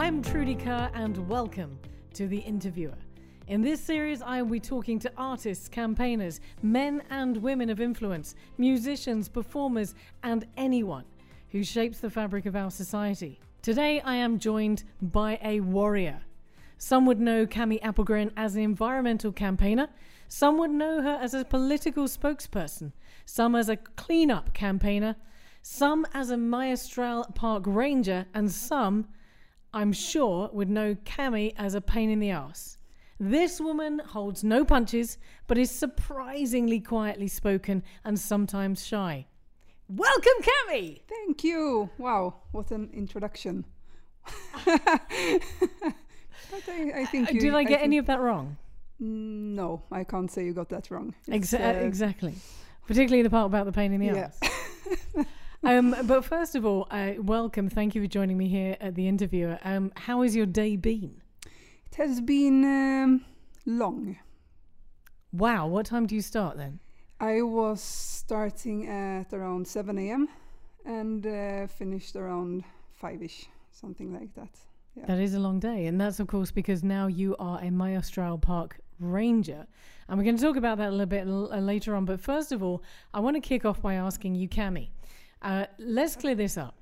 I'm Trudy Kerr, and welcome to The Interviewer. In this series, I will be talking to artists, campaigners, men and women of influence, musicians, performers, and anyone who shapes the fabric of our society. Today, I am joined by a warrior. Some would know Cami Appelgren as an environmental campaigner. Some would know her as a political spokesperson. Some as a cleanup campaigner. Some as a Majjistral Park ranger. And some, I'm sure, would know Cami as a pain in the ass. This woman holds no punches, but is surprisingly quietly spoken and sometimes shy. Welcome, Cami! Thank you. Wow, what an introduction. But I, I think Uh, you, Did I get think- any of that wrong? Mm, No, I can't say you got that wrong. Exa- uh, exactly. Particularly the part about the pain in the Yeah. ass. um, but first of all, uh, welcome. Thank you for joining me here at the interviewer. Um, how has your day been? It has been um, long. Wow. What time do you start then? I was starting at around 7 a.m. and uh, finished around 5 ish, something like that. Yeah. That is a long day. And that's, of course, because now you are a Majjistral Park Ranger. And we're going to talk about that a little bit l- uh, later on. But first of all, I want to kick off by asking you, Cami. Uh, let's clear this up.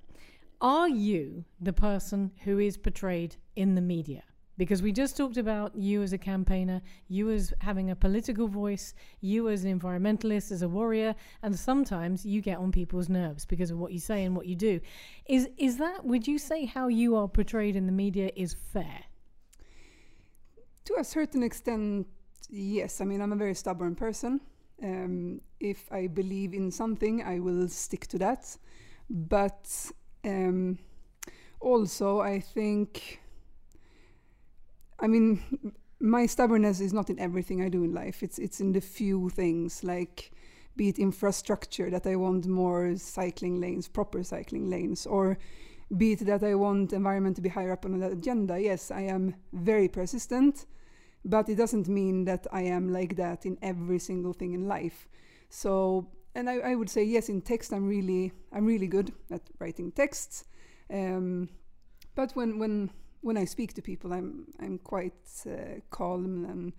Are you the person who is portrayed in the media? Because we just talked about you as a campaigner, you as having a political voice, you as an environmentalist, as a warrior, and sometimes you get on people's nerves because of what you say and what you do. Is is that would you say how you are portrayed in the media is fair? To a certain extent, yes. I mean, I'm a very stubborn person. Um, if I believe in something, I will stick to that. But um, also, I think, I mean, my stubbornness is not in everything I do in life. It's it's in the few things, like be it infrastructure that I want more cycling lanes, proper cycling lanes, or be it that I want environment to be higher up on the agenda. Yes, I am very persistent, but it doesn't mean that I am like that in every single thing in life. So, and I, I would say yes, in text I'm really I'm really good at writing texts, um, but when when when I speak to people, I'm I'm quite uh, calm and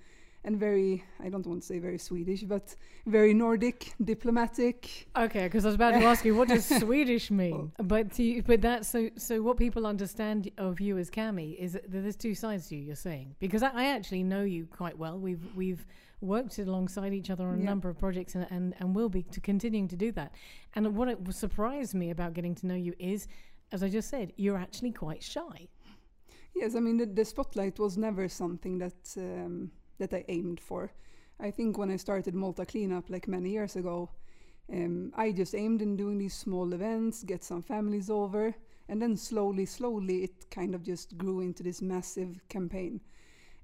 and very I don't want to say very Swedish, but very Nordic, diplomatic. Okay, because I was about to ask you what does Swedish mean, but to you, but that's so so. What people understand of you as Cami is that there's two sides to you. You're saying because I, I actually know you quite well. We've we've worked alongside each other on a Yeah. number of projects and, and and will be to continuing to do that. And what it surprised me about getting to know you is, as I just said, you're actually quite shy. Yes, I mean the, the spotlight was never something that um, that I aimed for. I think when I started Malta Cleanup like many years ago, um, I just aimed in doing these small events, get some families over, and then slowly, slowly it kind of just grew into this massive campaign.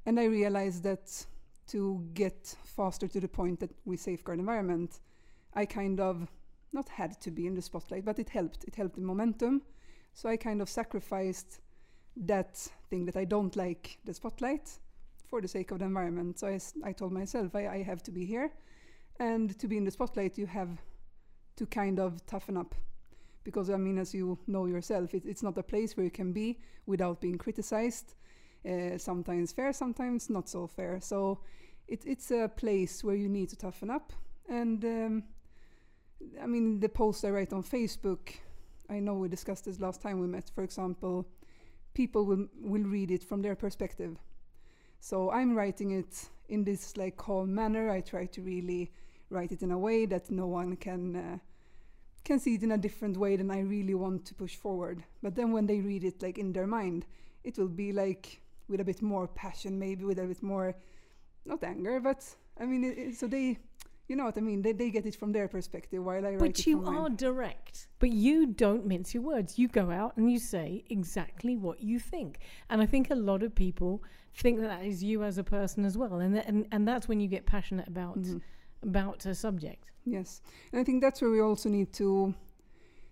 And I realized that to get faster to the point that we safeguard environment, I kind of not had to be in the spotlight, but it helped. It helped the momentum. So I kind of sacrificed that thing that I don't like, the spotlight, for the sake of the environment. So I told myself I, I have to be here. And to be in the spotlight, you have to kind of toughen up. Because, I mean, as you know yourself, it, it's not a place where you can be without being criticized. Uh, sometimes fair, sometimes not so fair. So it, it's a place where you need to toughen up. And um, I mean, the post I write on Facebook, I know we discussed this last time we met. For example, people will will read it from their perspective. So I'm writing it in this like calm manner. I try to really write it in a way that no one can uh, can see it in a different way than I really want to push forward. But then when they read it like in their mind, it will be like with a bit more passion, maybe with a bit more not anger, but I mean, it, it, so they. You know what I mean? They, they get it from their perspective while I write But you from mine. are direct. But you don't mince your words. You go out and you say exactly what you think. And I think a lot of people think that, that is you as a person as well. And, th- and and that's when you get passionate about Mhm. about a subject. Yes, and I think that's where we also need to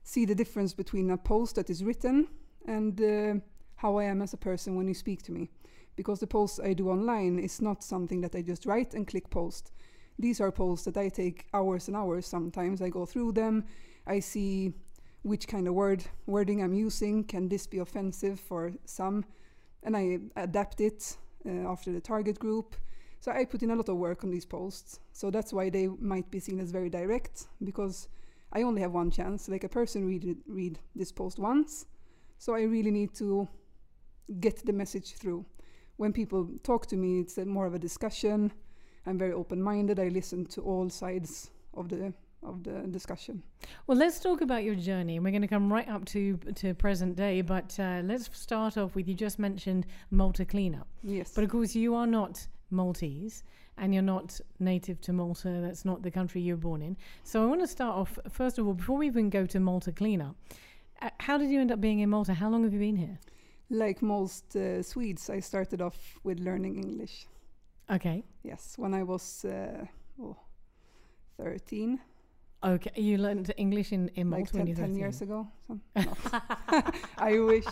see the difference between a post that is written and uh, how I am as a person when you speak to me. Because the posts I do online is not something that I just write and click post. These are polls that I take hours and hours sometimes. I go through them, I see which kind of word wording I'm using. Can this be offensive for some? and I adapt it uh, after the target group. So I put in a lot of work on these posts. So that's why they might be seen as very direct because I only have one chance. Like a person read it, read this post once, so I really need to get the message through. When people talk to me, it's more of a discussion. I'm very open-minded. I listen to all sides of the of the discussion. Well, let's talk about your journey. We're going to come right up to to present day, but uh, let's start off with you just mentioned Malta cleanup. Yes. But of course, you are not Maltese and you're not native to Malta. That's not the country you were born in. So I want to start off first of all before we even go to Malta cleanup. Uh, how did you end up being in Malta? How long have you been here? Like most uh, Swedes, I started off with learning English. Okay. Yes, when I was uh, oh, 13. Okay, you learned English in, in Malta like 10, when you were 10 years ago. So, no. I wish.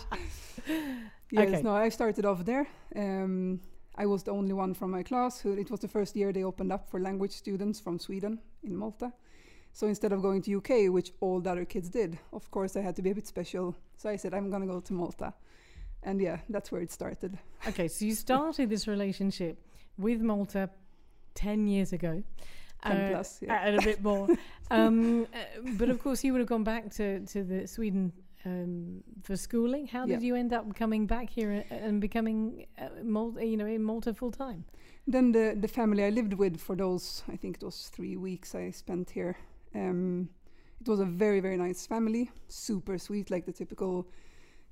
Yes, Okay. no, I started off there. Um, I was the only one from my class who it was the first year they opened up for language students from Sweden in Malta. So instead of going to UK, which all the other kids did, of course I had to be a bit special. So I said I'm gonna go to Malta, and yeah, that's where it started. Okay, so you started this relationship with Malta 10 years ago. 10 plus, yeah. And a bit more. um, uh, but of course, you would have gone back to, to the Sweden um, for schooling. How did Yeah. you end up coming back here and becoming, uh, Malta, you know, in Malta full time? Then the the family I lived with for those I think it was three weeks I spent here. Um, it was a very very nice family, super sweet, like the typical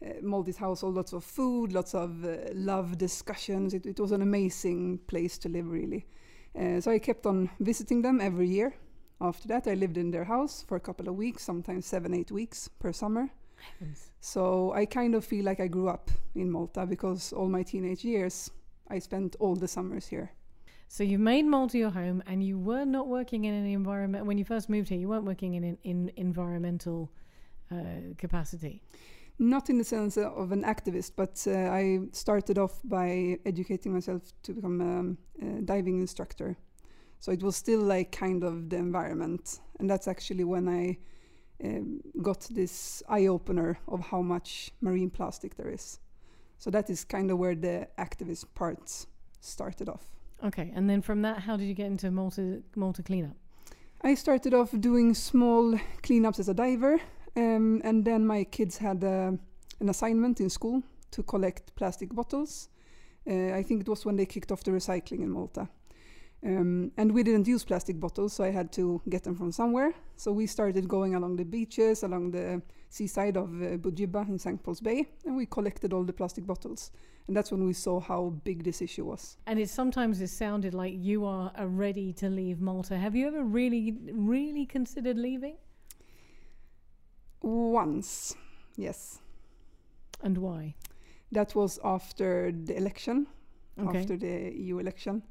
uh, Maltese household. Lots of food, lots of uh, love discussions. It, it was an amazing place to live, really. Uh, so I kept on visiting them every year. After that, I lived in their house for a couple of weeks, sometimes seven eight weeks per summer. So I kind of feel like I grew up in Malta because all my teenage years I spent all the summers here. So you've made Malta your home, and you were not working in an environment when you first moved here. You weren't working in an in environmental uh, capacity. Not in the sense of an activist, but uh, I started off by educating myself to become um, a diving instructor. So it was still like kind of the environment, and that's actually when I um, got this eye opener of how much marine plastic there is. So that is kind of where the activist part started off. Okay, and then from that, how did you get into Malta Malta cleanup? I started off doing small cleanups as a diver, um, and then my kids had uh, an assignment in school to collect plastic bottles. Uh, I think it was when they kicked off the recycling in Malta. Um, and we didn't use plastic bottles, so I had to get them from somewhere. So we started going along the beaches, along the seaside of uh, Bugibba in St. Paul's Bay, and we collected all the plastic bottles. And that's when we saw how big this issue was. And it sometimes it sounded like you are uh, ready to leave Malta. Have you ever really, really considered leaving? Once, yes. And why? That was after the election. Okay. after the EU election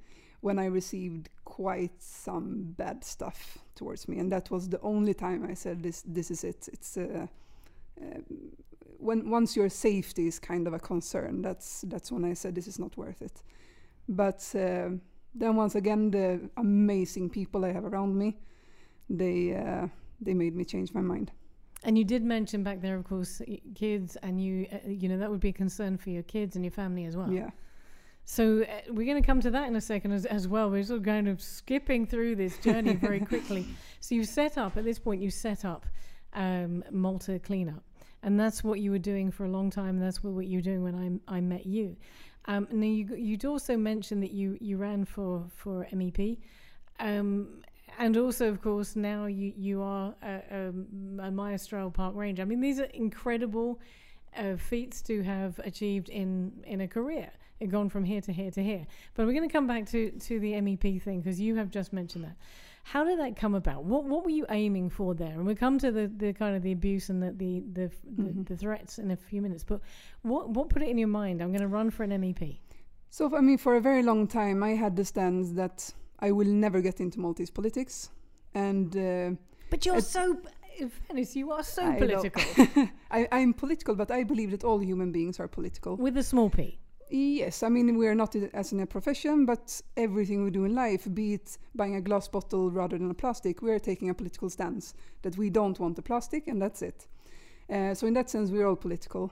when I received quite some bad stuff towards me, and that was the only time I said this. This is it. It's uh, um, when once your safety is kind of a concern. That's that's when I said this is not worth it. But uh, then once again, the amazing people I have around me, they uh, they made me change my mind. And you did mention back there, of course, kids, and you, uh, you know, that would be a concern for your kids and your family as well. Yeah. So uh, we're going to come to that in a second as, as well. We're sort of kind of skipping through this journey very quickly. so you set up at this point. You set up um, Malta Cleanup, and that's what you were doing for a long time. That's what, what you were doing when I I met you. Um, now you you'd also mentioned that you you ran for for MEP, um, and also of course now you you are a, a, a Majjistral Park Ranger. I mean these are incredible uh, feats to have achieved in in a career. It gone from here to here to here. But we're going to come back to to the MEP thing because you have just mentioned that. How did that come about? What what were you aiming for there? And we'll come to the, the kind of the abuse and the the the, Mhm. the the threats in a few minutes. But what what put it in your mind? I'm going to run for an MEP. So I mean, for a very long time, I had the stance that I will never get into Maltese politics, and uh, But you're so, in fairness, you are so I political I, I'm political, but I believe that all human beings are political. with a small p. Yes, I mean we are not as in a profession, but everything we do in life, be it buying a glass bottle rather than a plastic, we are taking a political stance that we don't want the plastic, and that's it. Uh, so in that sense, we're all political.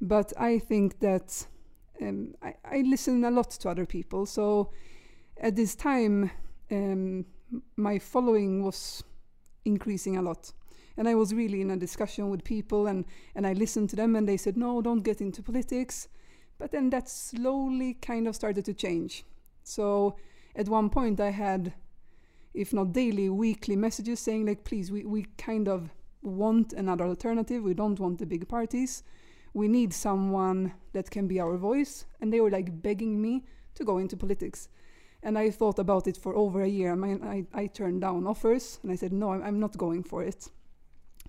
But I think that um, I, I listen a lot to other people. So at this time, um, my following was increasing a lot. And I was really in a discussion with people and, and I listened to them and they said, no, don't get into politics. But then that slowly kind of started to change. So at one point I had, if not daily, weekly messages saying like, please, we, we kind of want another alternative. We don't want the big parties. We need someone that can be our voice. And they were like begging me to go into politics. And I thought about it for over a year. I mean, I, I turned down offers and I said, no, I'm, not going for it.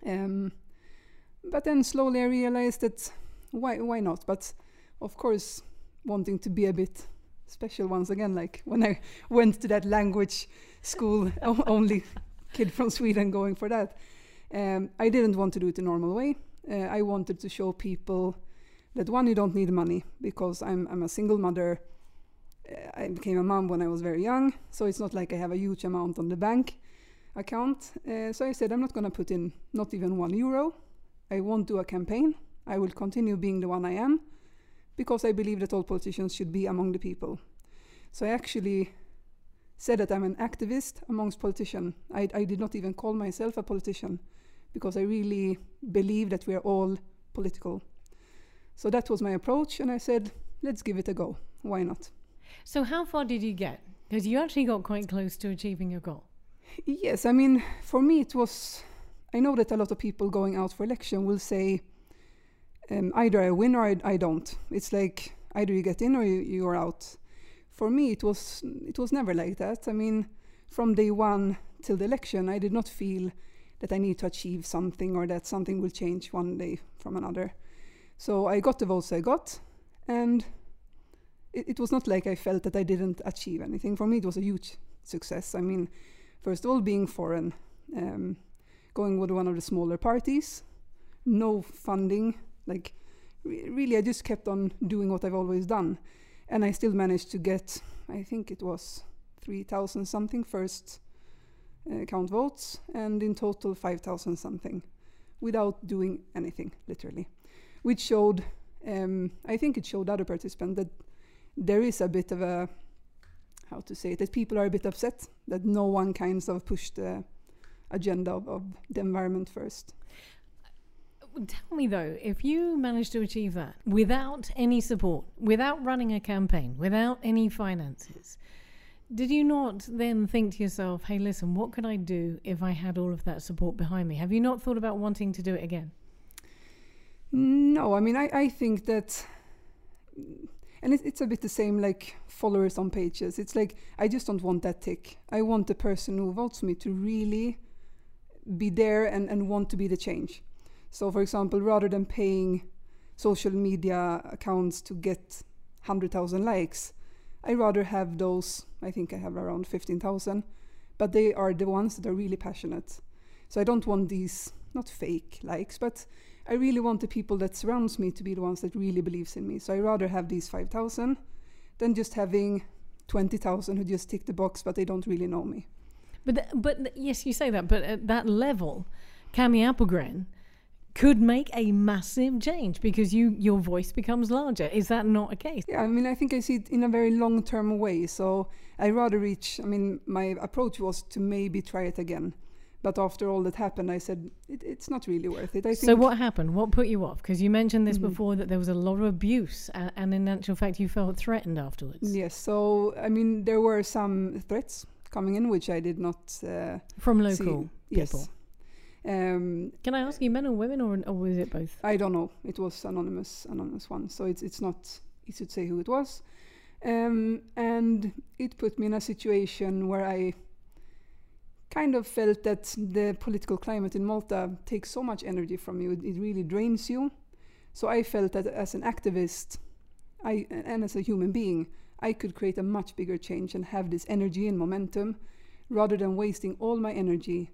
Um, but then slowly I realized that why, why not? But of course, wanting to be a bit special once again, like when I went to that language school, only kid from Sweden going for that. Um, I didn't want to do it the normal way. Uh, I wanted to show people that one, you don't need money because I'm, I'm a single mother. I became a mom when I was very young, so it's not like I have a huge amount on the bank account. Uh, so I said, I'm not going to put in not even one euro. I won't do a campaign. I will continue being the one I am because I believe that all politicians should be among the people. So I actually said that I'm an activist amongst politicians. I, I did not even call myself a politician because I really believe that we are all political. So that was my approach, and I said, let's give it a go. Why not? So, how far did you get? Because you actually got quite close to achieving your goal. Yes, I mean, for me, it was. I know that a lot of people going out for election will say, um, either I win or I, I, don't. It's like either you get in or you, you are out. For me, it was it was never like that. I mean, from day one till the election, I did not feel that I need to achieve something or that something will change one day from another. So I got the votes I got, and it, it was not like I felt that I didn't achieve anything. For me, it was a huge success. I mean, first of all, being foreign, um, going with one of the smaller parties, no funding, like re- really, I just kept on doing what I've always done, and I still managed to get, I think it was three thousand something first uh, count votes, and in total 5,000 something, without doing anything, literally. Which showed, um, I think it showed other participants that there is a bit of a, how to say it, that people are a bit upset that no one kind of pushed the agenda of, of the environment first. Tell me though, if you managed to achieve that without any support, without running a campaign, without any finances, did you not then think to yourself, hey, listen, what could I do if I had all of that support behind me? Have you not thought about wanting to do it again? No, I mean, I, I think that, and it, it's a bit the same like followers on pages. It's like, I just don't want that tick. I want the person who votes me to really be there and, and want to be the change. So, for example, rather than paying social media accounts to get 100,000 likes, I rather have those. I think I have around 15,000, but they are the ones that are really passionate. So I don't want these not fake likes, but I really want the people that surrounds me to be the ones that really believes in me. So I rather have these 5,000 than just having 20,000 who just tick the box but they don't really know me. But th- but th- yes, you say that, but at that level, Cami Appelgren could make a massive change because you your voice becomes larger. Is that not a case? Yeah, I mean, I think I see it in a very long term way. So I rather reach. I mean, my approach was to maybe try it again. But after all that happened, I said it, it's not really worth it. I so what happened? What put you off? Because you mentioned this mm-hmm. before that there was a lot of abuse, and, and in actual fact, you felt threatened afterwards. Yes. So I mean, there were some threats coming in, which I did not uh, from local see. people. Yes. Um, Can I ask you, men or women, or, or was it both? I don't know. It was anonymous, anonymous one, so it's it's not easy to say who it was. Um, and it put me in a situation where I kind of felt that the political climate in Malta takes so much energy from you; it, it really drains you. So I felt that as an activist, I and as a human being, I could create a much bigger change and have this energy and momentum, rather than wasting all my energy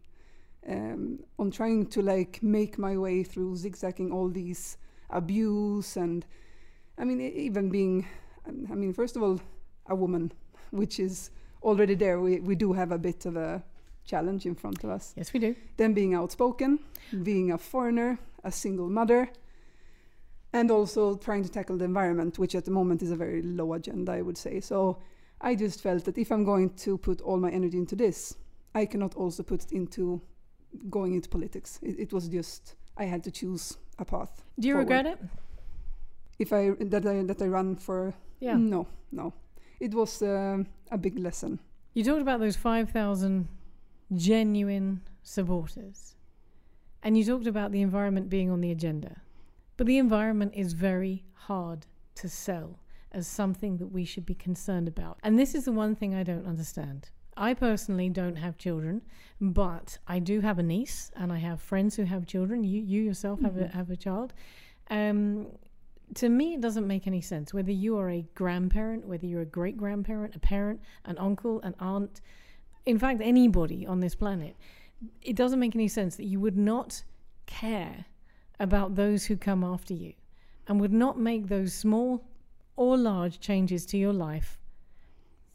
um, on trying to like make my way through zigzagging all these abuse and I mean even being I mean first of all a woman which is already there we, we do have a bit of a challenge in front of us yes we do then being outspoken being a foreigner a single mother and also trying to tackle the environment, which at the moment is a very low agenda, I would say. So I just felt that if I'm going to put all my energy into this, I cannot also put it into going into politics. It, it was just I had to choose a path. Do you forward. regret it? If I that I that I run for Yeah. no no, it was um a big lesson. You talked about those 5,000 genuine supporters. And you talked about the environment being on the agenda. But the environment is very hard to sell as something that we should be concerned about. And this is the one thing I don't understand. I personally don't have children, but I do have a niece and I have friends who have children. You, you yourself have, a, Mhm. have a child. Um, to me, it doesn't make any sense whether you are a grandparent, whether you're a great grandparent, a parent, an uncle, an aunt, in fact, anybody on this planet. It doesn't make any sense that you would not care about those who come after you and would not make those small or large changes to your life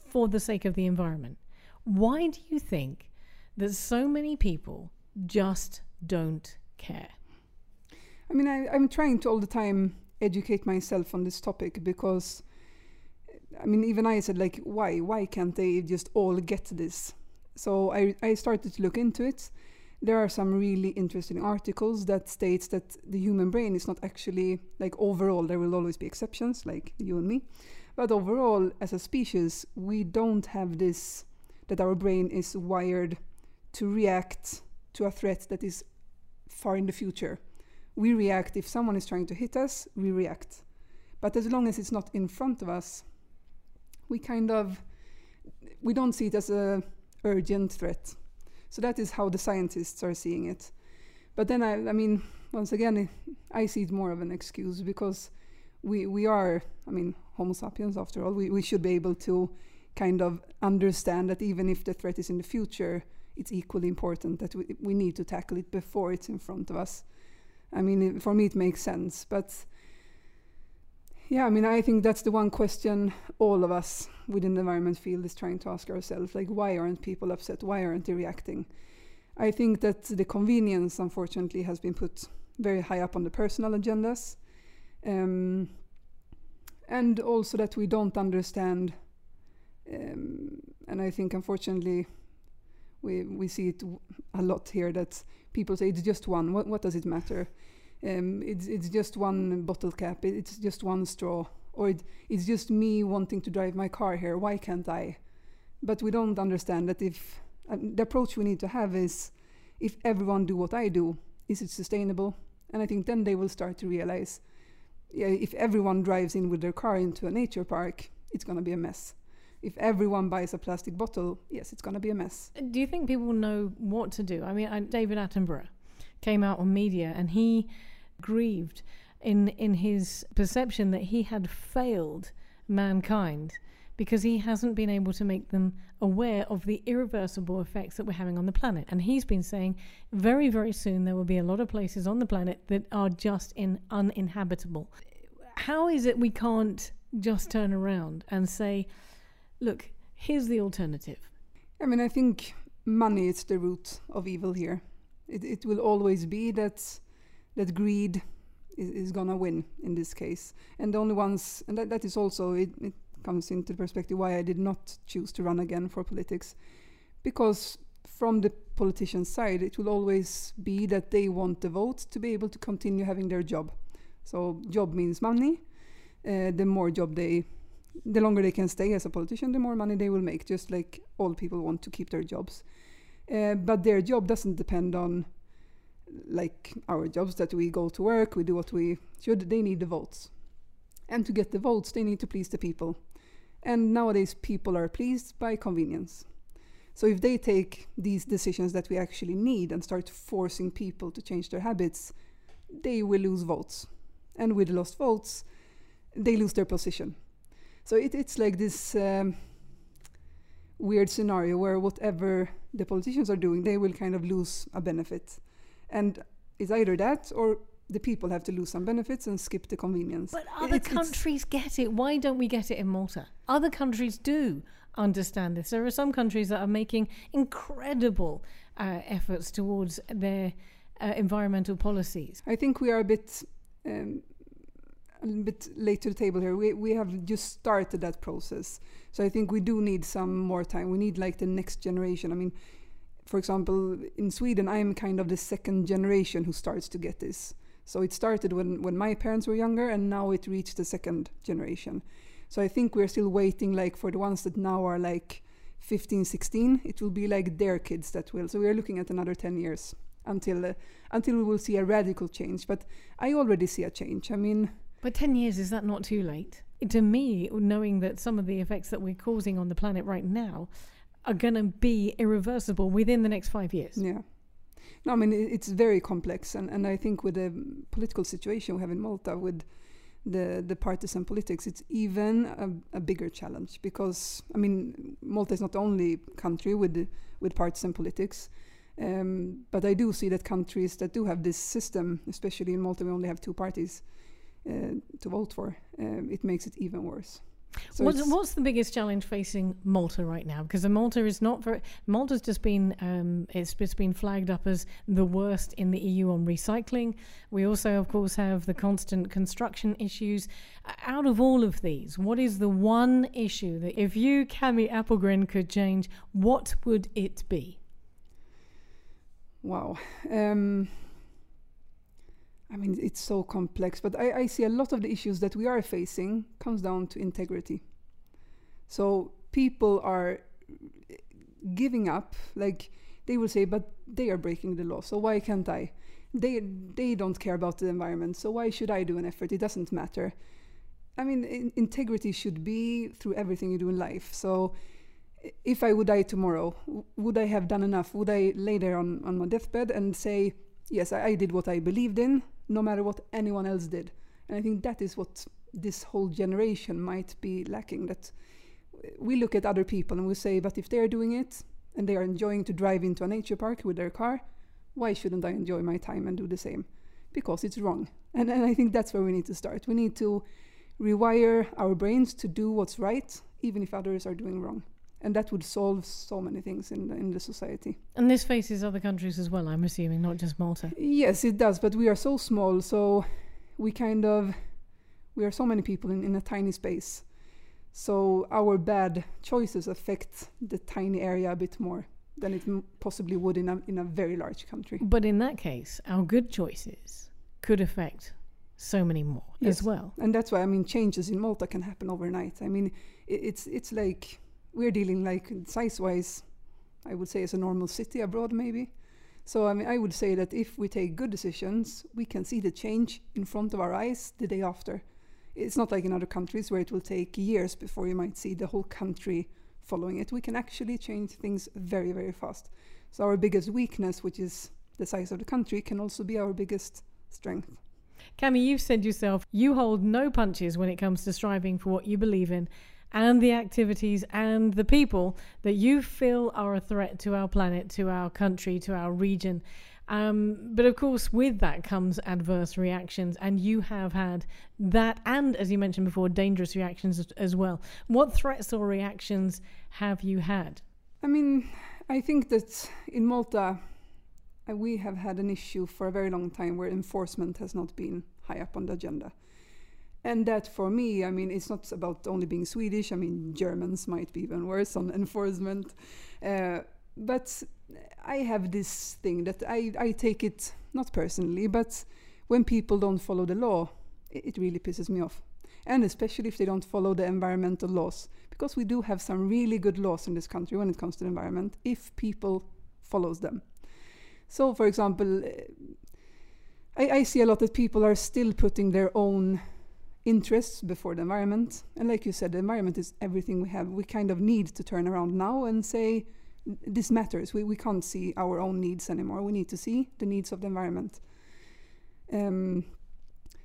for the sake of the environment. Why do you think that so many people just don't care? I mean, I, I'm trying to all the time educate myself on this topic because, I mean, even I said like, why, why can't they just all get this? So I, I started to look into it. There are some really interesting articles that states that the human brain is not actually like overall. There will always be exceptions, like you and me, but overall, as a species, we don't have this that our brain is wired to react to a threat that is far in the future we react if someone is trying to hit us we react but as long as it's not in front of us we kind of we don't see it as a urgent threat so that is how the scientists are seeing it but then i, I mean once again i see it more of an excuse because we we are i mean homo sapiens after all we, we should be able to kind of understand that even if the threat is in the future it's equally important that we, we need to tackle it before it's in front of us I mean, for me, it makes sense. But yeah, I mean, I think that's the one question all of us within the environment field is trying to ask ourselves like, why aren't people upset? Why aren't they reacting? I think that the convenience, unfortunately, has been put very high up on the personal agendas. Um, and also that we don't understand. Um, and I think, unfortunately, we, we see it a lot here that people say it's just one. What, what does it matter? Um, it's, it's just one bottle cap. It's just one straw. Or it, it's just me wanting to drive my car here. Why can't I? But we don't understand that if uh, the approach we need to have is if everyone do what I do, is it sustainable? And I think then they will start to realize, yeah, if everyone drives in with their car into a nature park, it's going to be a mess. If everyone buys a plastic bottle, yes, it's going to be a mess. Do you think people know what to do? I mean, I, David Attenborough came out on media and he grieved in in his perception that he had failed mankind because he hasn't been able to make them aware of the irreversible effects that we're having on the planet. And he's been saying very, very soon there will be a lot of places on the planet that are just in uninhabitable. How is it we can't just turn around and say, look, here's the alternative? I mean, I think money is the root of evil here. It, it will always be that that greed is, is gonna win in this case, and the only ones, and that, that is also it, it comes into perspective why I did not choose to run again for politics, because from the politician's side, it will always be that they want the vote to be able to continue having their job. So job means money. Uh, the more job they the longer they can stay as a politician, the more money they will make, just like all people want to keep their jobs. Uh, but their job doesn't depend on like our jobs that we go to work, we do what we should. They need the votes. And to get the votes, they need to please the people. And nowadays, people are pleased by convenience. So if they take these decisions that we actually need and start forcing people to change their habits, they will lose votes. And with lost votes, they lose their position. So it, it's like this um, weird scenario where whatever the politicians are doing, they will kind of lose a benefit. And it's either that or the people have to lose some benefits and skip the convenience. But other It's- it's- countries get it. Why don't we get it in Malta? Other countries do understand this. There are some countries that are making incredible uh, efforts towards their uh, environmental policies. I think we are a bit um, a little bit late to the table here. We we have just started that process, so I think we do need some more time. We need like the next generation. I mean, for example, in Sweden, I am kind of the second generation who starts to get this. So it started when when my parents were younger, and now it reached the second generation. So I think we're still waiting, like for the ones that now are like 15, 16. It will be like their kids that will. So we are looking at another 10 years until uh, until we will see a radical change. But I already see a change. I mean, but 10 years is that not too late? To me, knowing that some of the effects that we're causing on the planet right now are going to be irreversible within the next five years. Yeah. No, I mean it's very complex, and, and I think with the political situation we have in Malta, with the the partisan politics, it's even a, a bigger challenge because I mean Malta is not the only country with with partisan politics. Um, but I do see that countries that do have this system, especially in Malta, we only have two parties uh, to vote for. Um, it makes it even worse. So what's, what's, the biggest challenge facing Malta right now? Because Malta is not very. Malta's just been um, it's just been flagged up as the worst in the EU on recycling. We also, of course, have the constant construction issues. Out of all of these, what is the one issue that if you, Cami Appelgren, could change, what would it be? Wow. Um, I mean, it's so complex, but I, I see a lot of the issues that we are facing comes down to integrity. So people are giving up, like they will say, but they are breaking the law, so why can't I? They they don't care about the environment, so why should I do an effort? It doesn't matter. I mean, in, integrity should be through everything you do in life. So if I would die tomorrow, would I have done enough? Would I lay there on, on my deathbed and say, yes, I, I did what I believed in, no matter what anyone else did? And I think that is what this whole generation might be lacking. That we look at other people and we say, but if they're doing it and they are enjoying to drive into a nature park with their car, why shouldn't I enjoy my time and do the same? Because it's wrong. And, and I think that's where we need to start. We need to rewire our brains to do what's right, even if others are doing wrong and that would solve so many things in the, in the society. And this faces other countries as well, I'm assuming, not just Malta. Yes, it does, but we are so small, so we kind of we are so many people in, in a tiny space. So our bad choices affect the tiny area a bit more than it m- possibly would in a in a very large country. But in that case, our good choices could affect so many more yes. as well. And that's why I mean changes in Malta can happen overnight. I mean it, it's it's like we're dealing like size-wise, I would say, as a normal city abroad, maybe. So I mean, I would say that if we take good decisions, we can see the change in front of our eyes the day after. It's not like in other countries where it will take years before you might see the whole country following it. We can actually change things very, very fast. So our biggest weakness, which is the size of the country, can also be our biggest strength. Cami, you've said yourself you hold no punches when it comes to striving for what you believe in and the activities and the people that you feel are a threat to our planet, to our country, to our region. Um, but of course, with that comes adverse reactions, and you have had that, and as you mentioned before, dangerous reactions as well. What threats or reactions have you had? I mean, I think that in Malta, uh, we have had an issue for a very long time where enforcement has not been high up on the agenda and that for me i mean it's not about only being swedish. I mean germans might be even worse on enforcement. Uh, but i have this thing that I, I take it not personally but when people don't follow the law it, it really pisses me off. And especially if they don't follow the environmental laws because we do have some really good laws in this country when it comes to the environment if people follows them. So for example I, I see a lot that people are still putting their own interests before the environment. And like you said, the environment is everything we have. We kind of need to turn around now and say, this matters. We, we can't see our own needs anymore. We need to see the needs of the environment. Um,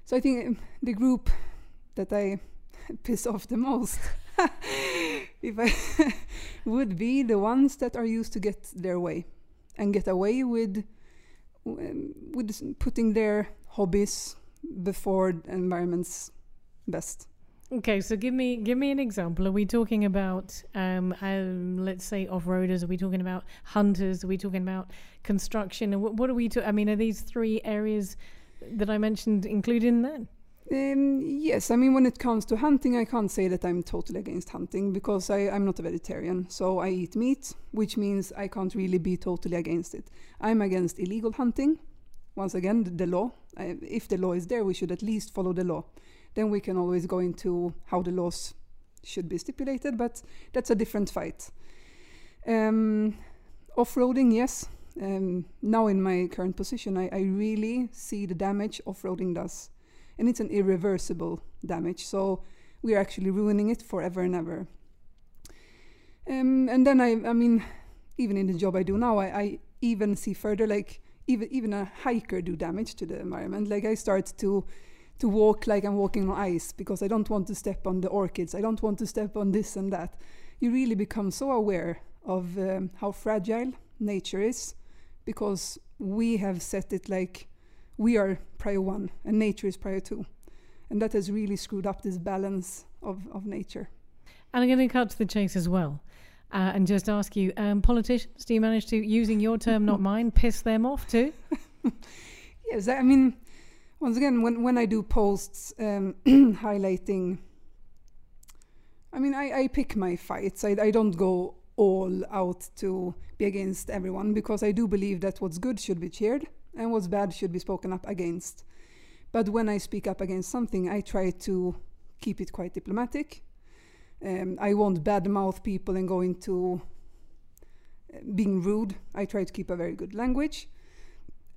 so I think um, the group that I piss off the most, if I would be the ones that are used to get their way and get away with um, with putting their hobbies before environment's best. Okay, so give me give me an example. Are we talking about um, um let's say off roaders? Are we talking about hunters? Are we talking about construction? And what, what are we? To, I mean, are these three areas that I mentioned included in that? Um, yes, I mean, when it comes to hunting, I can't say that I'm totally against hunting because I, I'm not a vegetarian. So I eat meat, which means I can't really be totally against it. I'm against illegal hunting. Once again, the, the law. I, if the law is there, we should at least follow the law. Then we can always go into how the laws should be stipulated, but that's a different fight. Um, Off roading, yes. Um, now, in my current position, I, I really see the damage off roading does and it's an irreversible damage. So we are actually ruining it forever and ever. Um, and then I, I mean, even in the job I do now, I, I even see further, like even even a hiker do damage to the environment. Like I start to to walk like I'm walking on ice because I don't want to step on the orchids. I don't want to step on this and that. You really become so aware of um, how fragile nature is because we have set it like we are prior one and nature is prior two. And that has really screwed up this balance of, of nature. And I'm going to cut to the chase as well. Uh, and just ask you, um, politicians, do you manage to, using your term, not mine, piss them off too? yes, I mean, once again, when, when I do posts um, highlighting, I mean, I, I pick my fights. I, I don't go all out to be against everyone because I do believe that what's good should be cheered and what's bad should be spoken up against. But when I speak up against something, I try to keep it quite diplomatic. Um, I won't badmouth people and go into uh, being rude. I try to keep a very good language.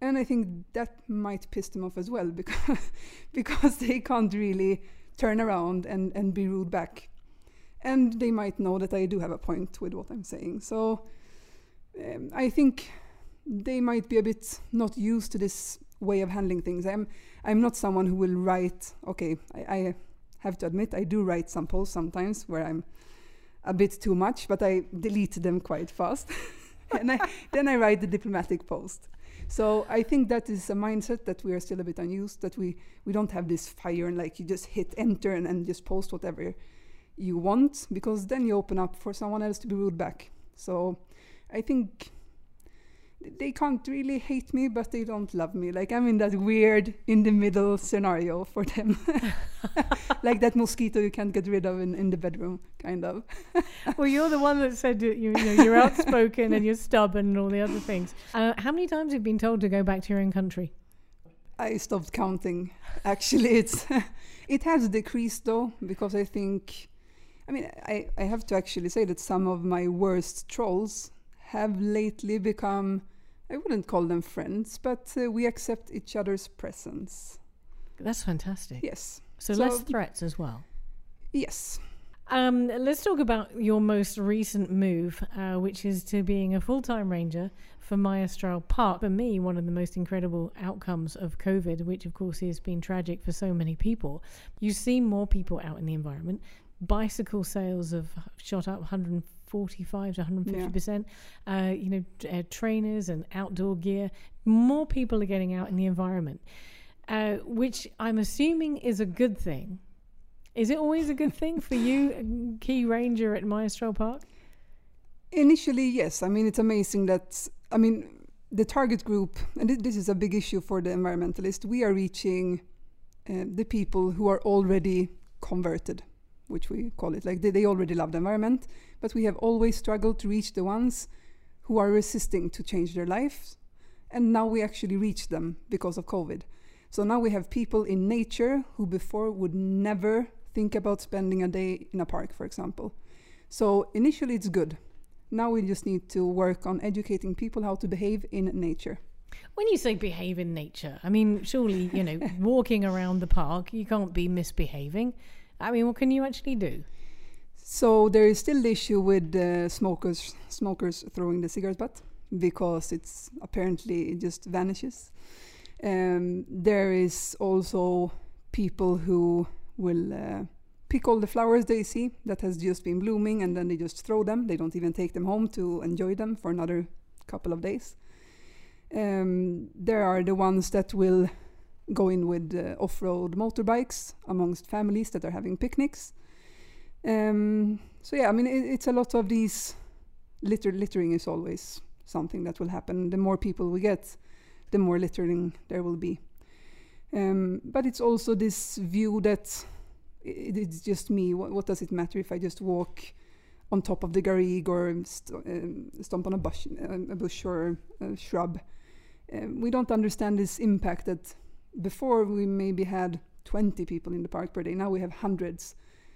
And I think that might piss them off as well because, because they can't really turn around and, and be rude back. And they might know that I do have a point with what I'm saying. So um, I think they might be a bit not used to this way of handling things. I'm I'm not someone who will write. Okay, I, I have to admit I do write some posts sometimes where I'm a bit too much, but I delete them quite fast, and I, then I write the diplomatic post. So I think that is a mindset that we are still a bit unused. That we we don't have this fire and like you just hit enter and, and just post whatever you want because then you open up for someone else to be rude back. So I think they can't really hate me, but they don't love me. Like I'm in that weird in the middle scenario for them. like that mosquito you can't get rid of in, in the bedroom, kind of. well, you're the one that said you, you know you're outspoken and you're stubborn and all the other things. Uh, how many times have you been told to go back to your own country? I stopped counting. Actually, it's it has decreased though because I think, I mean, I I have to actually say that some of my worst trolls have lately become, I wouldn't call them friends, but uh, we accept each other's presence. That's fantastic. Yes. So, so less threats as well. Yes. Um, let's talk about your most recent move, uh, which is to being a full time ranger for Majjistral Park. For me, one of the most incredible outcomes of COVID, which of course has been tragic for so many people. You see more people out in the environment. Bicycle sales have shot up 140 45 to 150 yeah. percent. Uh, you know, uh, trainers and outdoor gear. More people are getting out in the environment, uh, which I'm assuming is a good thing. Is it always a good thing for you, key ranger at Majjistral Park? Initially, yes. I mean, it's amazing that I mean the target group, and this is a big issue for the environmentalist. We are reaching uh, the people who are already converted which we call it. Like they, they already love the environment, but we have always struggled to reach the ones who are resisting to change their lives. And now we actually reach them because of COVID. So now we have people in nature who before would never think about spending a day in a park, for example. So initially it's good. Now we just need to work on educating people how to behave in nature. When you say behave in nature, I mean, surely, you know, walking around the park, you can't be misbehaving. I mean, what can you actually do? So there is still the issue with uh, smokers smokers throwing the cigarette butt because it's apparently it just vanishes. Um, there is also people who will uh, pick all the flowers they see that has just been blooming and then they just throw them. They don't even take them home to enjoy them for another couple of days. Um, there are the ones that will go in with uh, off-road motorbikes amongst families that are having picnics. Um, so yeah, I mean it, it's a lot of these litter littering is always something that will happen. The more people we get, the more littering there will be. Um, but it's also this view that i- it's just me. What, what does it matter if I just walk on top of the garrigue or st- um, stomp on a bush, uh, a bush or a shrub? Um, we don't understand this impact that before we maybe had 20 people in the park per day. Now we have hundreds.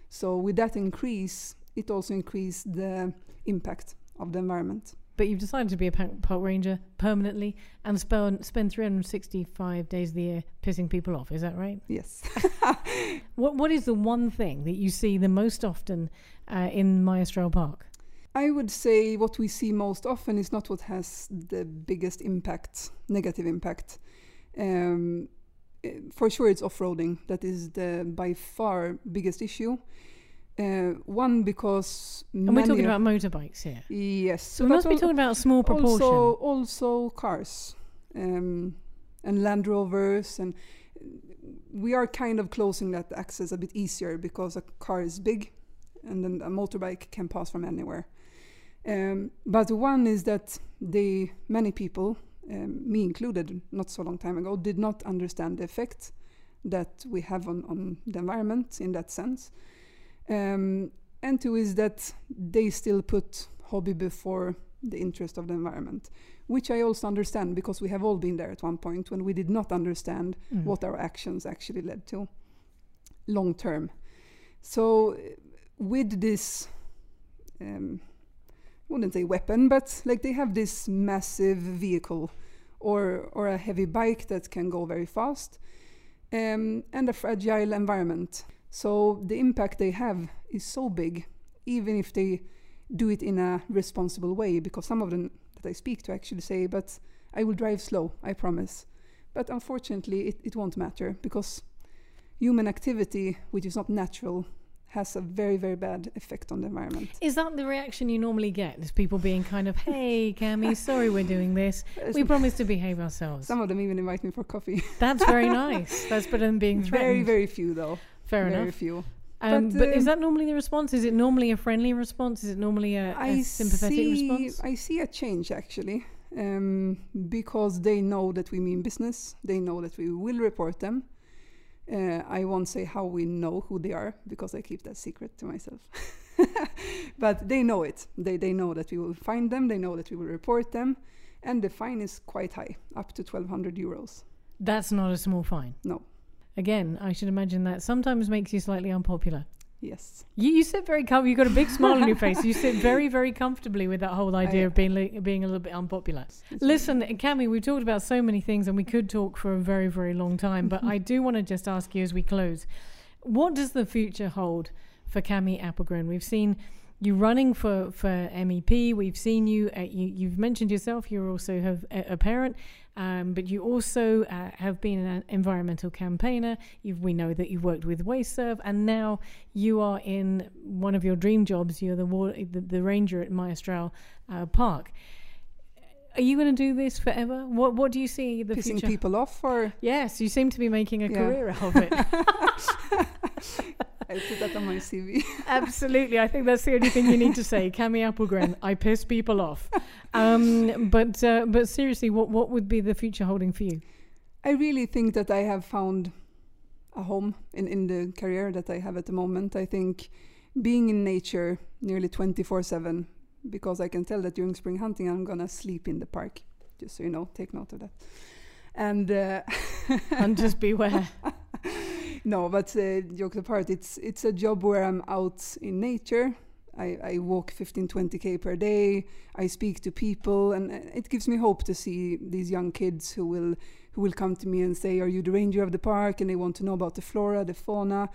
So with that increase, it also increased the impact of the environment. But you've decided to be a pa- park ranger permanently and spend spend 365 days of the year pissing people off. Is that right? Yes. What What is the one thing that you see the most often uh, in Majjistral Park? I would say what we see most often is not what has the biggest impact, negative impact. Um, for sure, it's off-roading that is the by far biggest issue. Uh, one because And we're talking about motorbikes here. yes, So we must be talking about a small proportion. also also cars um, and Land Rovers and we are kind of closing that access a bit easier because a car is big and then a motorbike can pass from anywhere. Um, but one is that they many people, um, me included, not so long time ago, did not understand the effect that we have on, on the environment in that sense. Um, and two is that they still put hobby before the interest of the environment, which I also understand because we have all been there at one point when we did not understand Mm. what our actions actually led to long term. So, uh, with this, um, wouldn't say weapon, but like they have this massive vehicle or or a heavy bike that can go very fast, um, and a fragile environment. So the impact they have is so big, even if they do it in a responsible way. Because some of them that I speak to actually say, "But I will drive slow, I promise." But unfortunately, it, it won't matter because human activity, which is not natural, has a very, very bad effect on the environment. Is that the reaction you normally get? Is people being kind of, "Hey, Cami, sorry we're doing this. We promise to behave ourselves." Some of them even invite me for coffee. That's very nice. That's better than being threatened. very, very few, though. Fair very enough. Very few. Um, But, but is um, that normally the response? Is it normally a friendly response? Is it normally a sympathetic see, response? I see a change actually, um, because they know that we mean business. They know that we will report them. Uh, I won't say how we know who they are because I keep that secret to myself. but they know it. They they know that we will find them. They know that we will report them, and the fine is quite high, up to twelve hundred euros. That's not a small fine. No. Again, I should imagine that sometimes makes you slightly unpopular. Yes. You, you sit very com- You've got a big smile on your face. You sit very, very comfortably with that whole idea I- of being li- being a little bit unpopular. Listen, Cami, we've talked about so many things, and we could talk for a very, very long time. But I do want to just ask you as we close, what does the future hold for Cami Appelgren? We've seen you running for for MEP. We've seen you. Uh, you you've mentioned yourself. You also have a, a parent. Um, but you also uh, have been an environmental campaigner. You've, we know that you've worked with WasteServ, and now you are in one of your dream jobs. You're the the, the ranger at Majjistral uh, Park. Are you going to do this forever? What What do you see the pissing future? people off, or Yes, you seem to be making a Yeah. career out of it. I put that on my CV. Absolutely, I think that's the only thing you need to say. Cami Appelgren, I piss people off. Um, but uh, but seriously, what what would be the future holding for you? I really think that I have found a home in, in the career that I have at the moment. I think being in nature nearly 24 7, because I can tell that during spring hunting I'm gonna sleep in the park, just so you know, take note of that. And uh, And just beware. no, but uh, jokes apart, it's it's a job where I'm out in nature. I, I walk 15, 20k per day. I speak to people, and uh, it gives me hope to see these young kids who will who will come to me and say, "Are you the ranger of the park?" And they want to know about the flora, the fauna.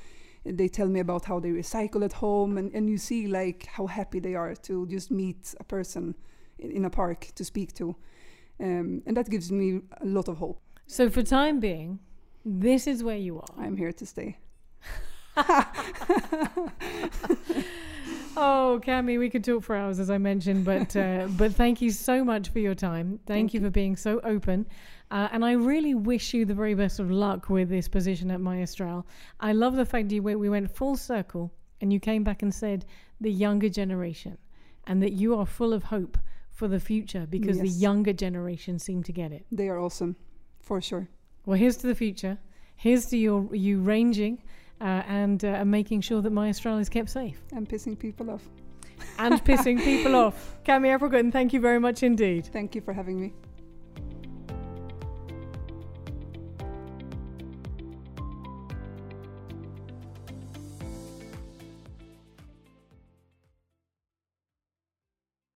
They tell me about how they recycle at home, and, and you see like how happy they are to just meet a person in, in a park to speak to, um, and that gives me a lot of hope. So for time being, this is where you are. I'm here to stay. Oh, Cami, we could talk for hours, as I mentioned, but uh, but thank you so much for your time. Thank, Thank you, for being so open, uh, and I really wish you the very best of luck with this position at Majjistral. I love the fact that you went, we went full circle, and you came back and said the younger generation, and that you are full of hope for the future because the younger generation seem to get it. They are awesome, for sure. Well, here's to the future. here's to your, you ranging and uh, making sure that Majjistral is kept safe. And pissing people off. And pissing people off. Cami Appelgren, thank you very much indeed. Thank you for having me.